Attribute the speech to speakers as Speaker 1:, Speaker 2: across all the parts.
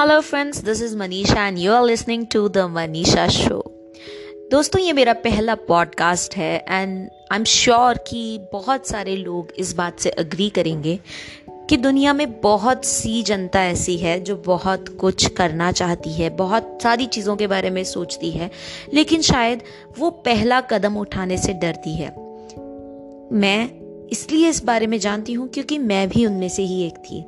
Speaker 1: Hello friends this is Manisha and you are listening to the Manisha show दोस्तों, ये मेरा पहला podcast है एंड आई एम श्योर कि बहुत सारे लोग इस बात से अग्री करेंगे कि दुनिया में बहुत सी जनता ऐसी है जो बहुत कुछ करना चाहती है, बहुत सारी चीज़ों के बारे में सोचती है, लेकिन शायद वो पहला कदम उठाने से डरती है। मैं इसलिए इस बारे में जानती हूँ क्योंकि मैं भी उनमें से ही एक थी।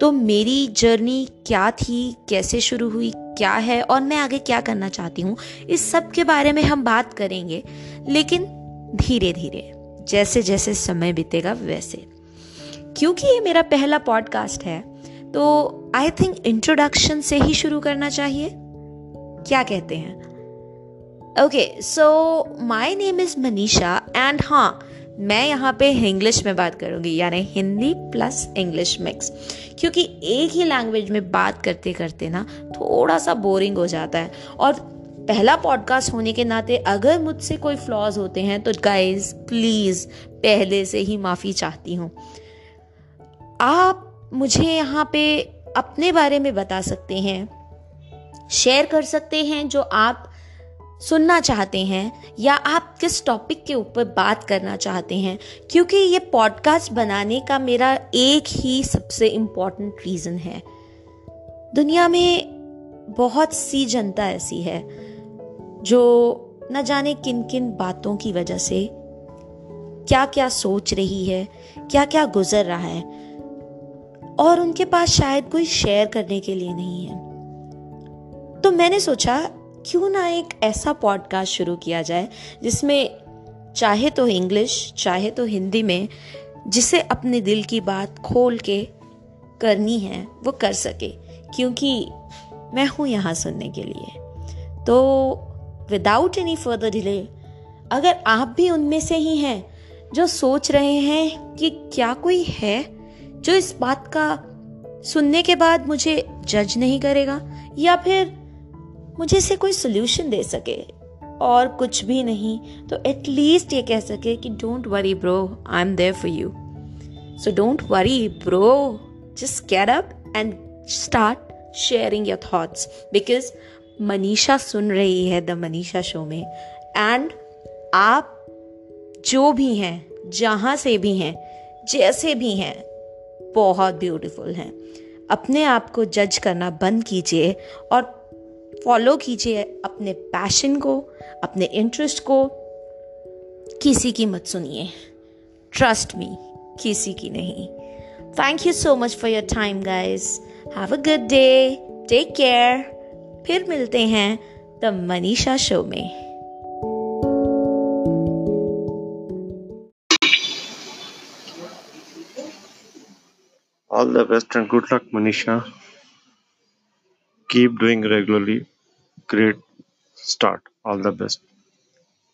Speaker 1: तो मेरी जर्नी क्या थी, कैसे शुरू हुई, क्या है और मैं आगे क्या करना चाहती हूँ, इस सब के बारे में हम बात करेंगे। लेकिन धीरे धीरे जैसे जैसे समय बीतेगा, वैसे। क्योंकि ये मेरा पहला पॉडकास्ट है तो आई थिंक इंट्रोडक्शन से ही शुरू करना चाहिए। क्या कहते हैं? Okay so my name is Manisha and हाँ मैं यहाँ पे इंग्लिश में बात करूँगी, यानी हिंदी प्लस इंग्लिश मिक्स क्योंकि एक ही लैंग्वेज में बात करते करते ना, थोड़ा सा बोरिंग हो जाता है। और पहला पॉडकास्ट होने के नाते अगर मुझसे कोई फ्लॉज होते हैं तो गाइज़ प्लीज़ पहले से ही माफ़ी चाहती हूँ। आप मुझे यहाँ पे अपने बारे में बता सकते हैं शेयर कर सकते हैं, जो आप सुनना चाहते हैं या आप किस टॉपिक के ऊपर बात करना चाहते हैं? क्योंकि ये पॉडकास्ट बनाने का मेरा एक ही सबसे इंपॉर्टेंट रीज़न है। दुनिया में बहुत सी जनता ऐसी है जो न जाने किन किन बातों की वजह से क्या क्या सोच रही है क्या क्या गुजर रहा है और उनके पास शायद कोई शेयर करने के लिए नहीं है। तो मैंने सोचा क्यों ना एक ऐसा पॉडकास्ट शुरू किया जाए जिसमें चाहे तो इंग्लिश चाहे तो हिंदी में जिसे अपने दिल की बात खोल के करनी है, वो कर सके। क्योंकि मैं हूँ यहाँ सुनने के लिए। तो विदाउट एनी फर्दर डिले अगर आप भी उनमें से ही हैं जो सोच रहे हैं कि क्या कोई है जो इस बात का सुनने के बाद मुझे जज नहीं करेगा, या फिर मुझे इसे कोई सोल्यूशन दे सके। और कुछ भी नहीं तो एटलीस्ट ये कह सके कि don't worry bro I am there for you so don't worry bro just get up and start sharing your thoughts because Manisha सुन रही है द मनीषा शो में। एंड आप जो भी हैं, जहाँ से भी हैं, जैसे भी हैं, बहुत ब्यूटीफुल हैं। अपने आप को जज करना बंद कीजिए और फॉलो कीजिए अपने पैशन को अपने इंटरेस्ट को। किसी की मत सुनिए। ट्रस्ट मी किसी की नहीं। Thank you so much for your time guys have a good day take care फिर मिलते हैं द मनीषा शो में।
Speaker 2: All the best and good luck, Manisha. Keep doing regularly. Great start. All the best.